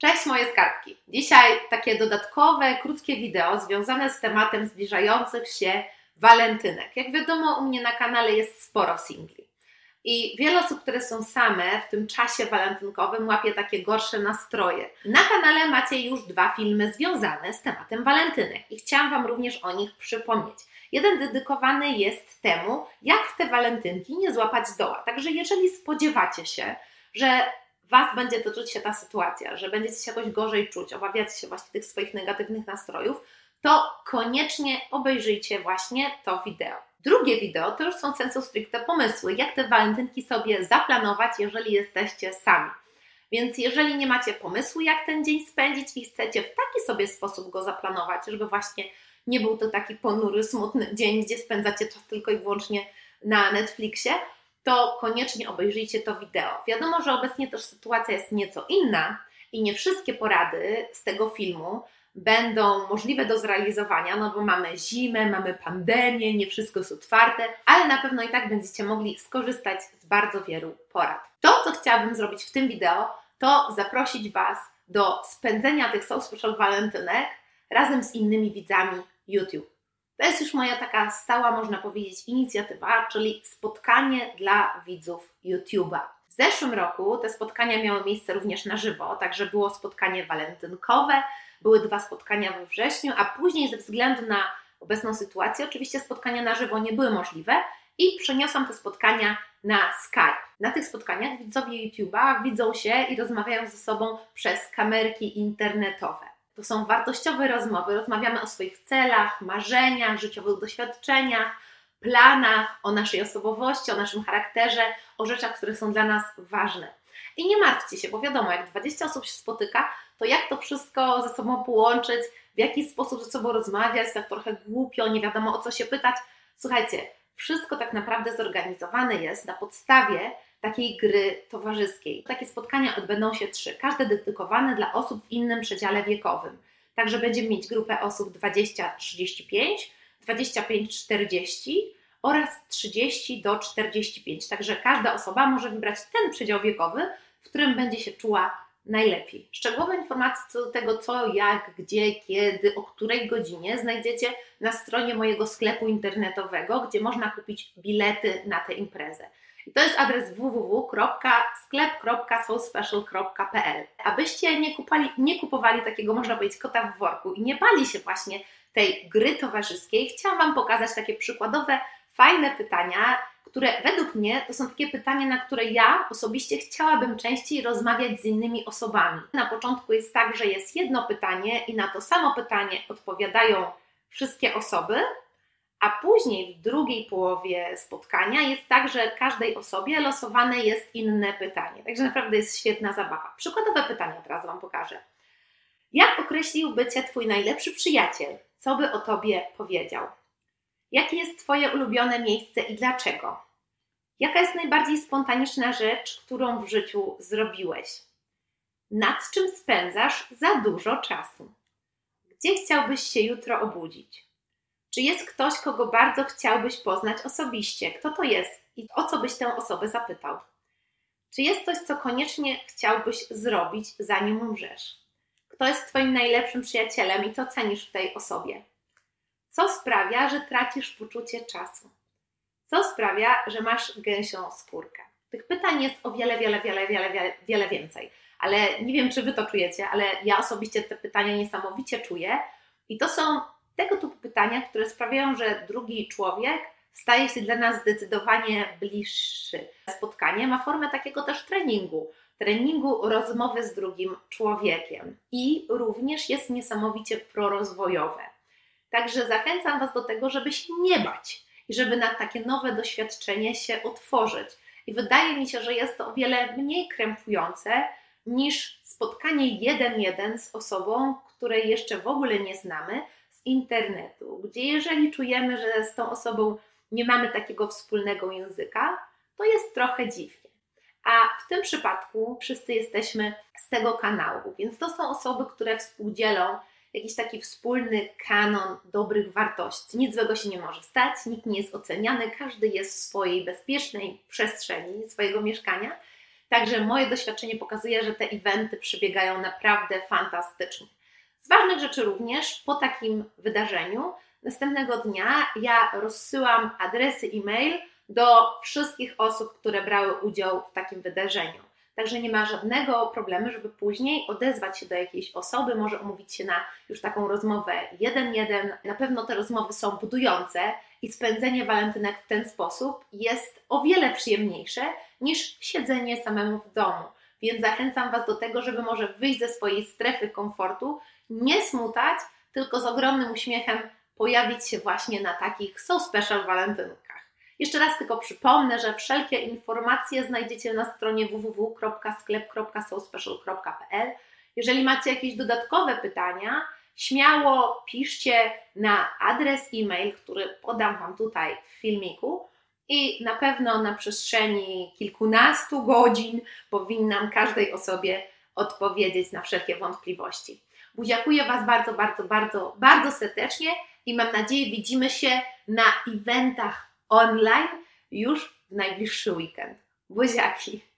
Cześć moje skarbki. Dzisiaj takie dodatkowe, krótkie wideo związane z tematem zbliżających się walentynek. Jak wiadomo, u mnie na kanale jest sporo singli. I wiele osób, które są same w tym czasie walentynkowym, łapie takie gorsze nastroje. Na kanale macie już dwa filmy związane z tematem walentynek i chciałam Wam również o nich przypomnieć. Jeden dedykowany jest temu, jak w te walentynki nie złapać doła. Także jeżeli spodziewacie się, że Was będzie toczyć się ta sytuacja, że będziecie się jakoś gorzej czuć, obawiacie się właśnie tych swoich negatywnych nastrojów, to koniecznie obejrzyjcie właśnie to wideo. Drugie wideo to już są sensu stricte pomysły, jak te walentynki sobie zaplanować, jeżeli jesteście sami. Więc jeżeli nie macie pomysłu, jak ten dzień spędzić i chcecie w taki sobie sposób go zaplanować, żeby właśnie nie był to taki ponury, smutny dzień, gdzie spędzacie czas tylko i wyłącznie na Netflixie, to koniecznie obejrzyjcie to wideo. Wiadomo, że obecnie też sytuacja jest nieco inna i nie wszystkie porady z tego filmu będą możliwe do zrealizowania, no bo mamy zimę, mamy pandemię, nie wszystko jest otwarte, ale na pewno i tak będziecie mogli skorzystać z bardzo wielu porad. To, co chciałabym zrobić w tym wideo, to zaprosić Was do spędzenia tych So Special Walentynek razem z innymi widzami YouTube. To jest już moja taka stała, można powiedzieć, inicjatywa, czyli spotkanie dla widzów YouTube'a. W zeszłym roku te spotkania miały miejsce również na żywo, także było spotkanie walentynkowe, były dwa spotkania we wrześniu, a później ze względu na obecną sytuację, oczywiście spotkania na żywo nie były możliwe i przeniosłam te spotkania na Skype. Na tych spotkaniach widzowie YouTube'a widzą się i rozmawiają ze sobą przez kamerki internetowe. To są wartościowe rozmowy. Rozmawiamy o swoich celach, marzeniach, życiowych doświadczeniach, planach, o naszej osobowości, o naszym charakterze, o rzeczach, które są dla nas ważne. I nie martwcie się, bo wiadomo, jak 20 osób się spotyka, to jak to wszystko ze sobą połączyć, w jaki sposób ze sobą rozmawiać, tak trochę głupio, nie wiadomo o co się pytać. Słuchajcie, wszystko tak naprawdę zorganizowane jest na podstawie takiej gry towarzyskiej. Takie spotkania odbędą się trzy, każde dedykowane dla osób w innym przedziale wiekowym. Także będziemy mieć grupę osób 20-35, 25-40 oraz 30 do 45. Także każda osoba może wybrać ten przedział wiekowy, w którym będzie się czuła najlepiej. Szczegółowe informacje co do tego, co, jak, gdzie, kiedy, o której godzinie znajdziecie na stronie mojego sklepu internetowego, gdzie można kupić bilety na tę imprezę. I to jest adres www.sklep.soulspecial.pl. Abyście nie, kupali, nie kupowali takiego, można powiedzieć, kota w worku i nie bali się właśnie tej gry towarzyskiej, chciałam Wam pokazać takie przykładowe, fajne pytania, które według mnie to są takie pytania, na które ja osobiście chciałabym częściej rozmawiać z innymi osobami. Na początku jest tak, że jest jedno pytanie i na to samo pytanie odpowiadają wszystkie osoby, a później w drugiej połowie spotkania jest tak, że każdej osobie losowane jest inne pytanie. Także naprawdę jest świetna zabawa. Przykładowe pytania teraz Wam pokażę. Jak określiłby Cię Twój najlepszy przyjaciel? Co by o Tobie powiedział? Jakie jest Twoje ulubione miejsce i dlaczego? Jaka jest najbardziej spontaniczna rzecz, którą w życiu zrobiłeś? Nad czym spędzasz za dużo czasu? Gdzie chciałbyś się jutro obudzić? Czy jest ktoś, kogo bardzo chciałbyś poznać osobiście? Kto to jest i o co byś tę osobę zapytał? Czy jest coś, co koniecznie chciałbyś zrobić, zanim umrzesz? Kto jest Twoim najlepszym przyjacielem i co cenisz w tej osobie? Co sprawia, że tracisz poczucie czasu? Co sprawia, że masz gęsią skórkę? Tych pytań jest o wiele, wiele, wiele, wiele, wiele, wiele więcej. Ale nie wiem, czy Wy to czujecie, ale ja osobiście te pytania niesamowicie czuję. I to są tego typu pytania, które sprawiają, że drugi człowiek staje się dla nas zdecydowanie bliższy. Spotkanie ma formę takiego też treningu, treningu rozmowy z drugim człowiekiem i również jest niesamowicie prorozwojowe. Także zachęcam Was do tego, żeby się nie bać i żeby na takie nowe doświadczenie się otworzyć. I wydaje mi się, że jest to o wiele mniej krępujące niż spotkanie jeden-jeden z osobą, której jeszcze w ogóle nie znamy, internetu, gdzie jeżeli czujemy, że z tą osobą nie mamy takiego wspólnego języka, to jest trochę dziwnie. A w tym przypadku wszyscy jesteśmy z tego kanału, więc to są osoby, które współdzielą jakiś taki wspólny kanon dobrych wartości. Nic złego się nie może stać, nikt nie jest oceniany, każdy jest w swojej bezpiecznej przestrzeni swojego mieszkania. Także moje doświadczenie pokazuje, że te eventy przebiegają naprawdę fantastycznie. Z ważnych rzeczy również po takim wydarzeniu następnego dnia ja rozsyłam adresy e-mail do wszystkich osób, które brały udział w takim wydarzeniu. Także nie ma żadnego problemu, żeby później odezwać się do jakiejś osoby, może umówić się na już taką rozmowę jeden-jeden. Na pewno te rozmowy są budujące i spędzenie walentynek w ten sposób jest o wiele przyjemniejsze niż siedzenie samemu w domu. Więc zachęcam Was do tego, żeby może wyjść ze swojej strefy komfortu, nie smutać, tylko z ogromnym uśmiechem pojawić się właśnie na takich So Special walentynkach. Jeszcze raz tylko przypomnę, że wszelkie informacje znajdziecie na stronie www.sklep.sospecial.pl. Jeżeli macie jakieś dodatkowe pytania, śmiało piszcie na adres e-mail, który podam Wam tutaj w filmiku. I na pewno na przestrzeni kilkunastu godzin powinnam każdej osobie odpowiedzieć na wszelkie wątpliwości. Buziakuję Was bardzo, bardzo, bardzo, bardzo serdecznie i mam nadzieję widzimy się na eventach online już w najbliższy weekend. Buziaki!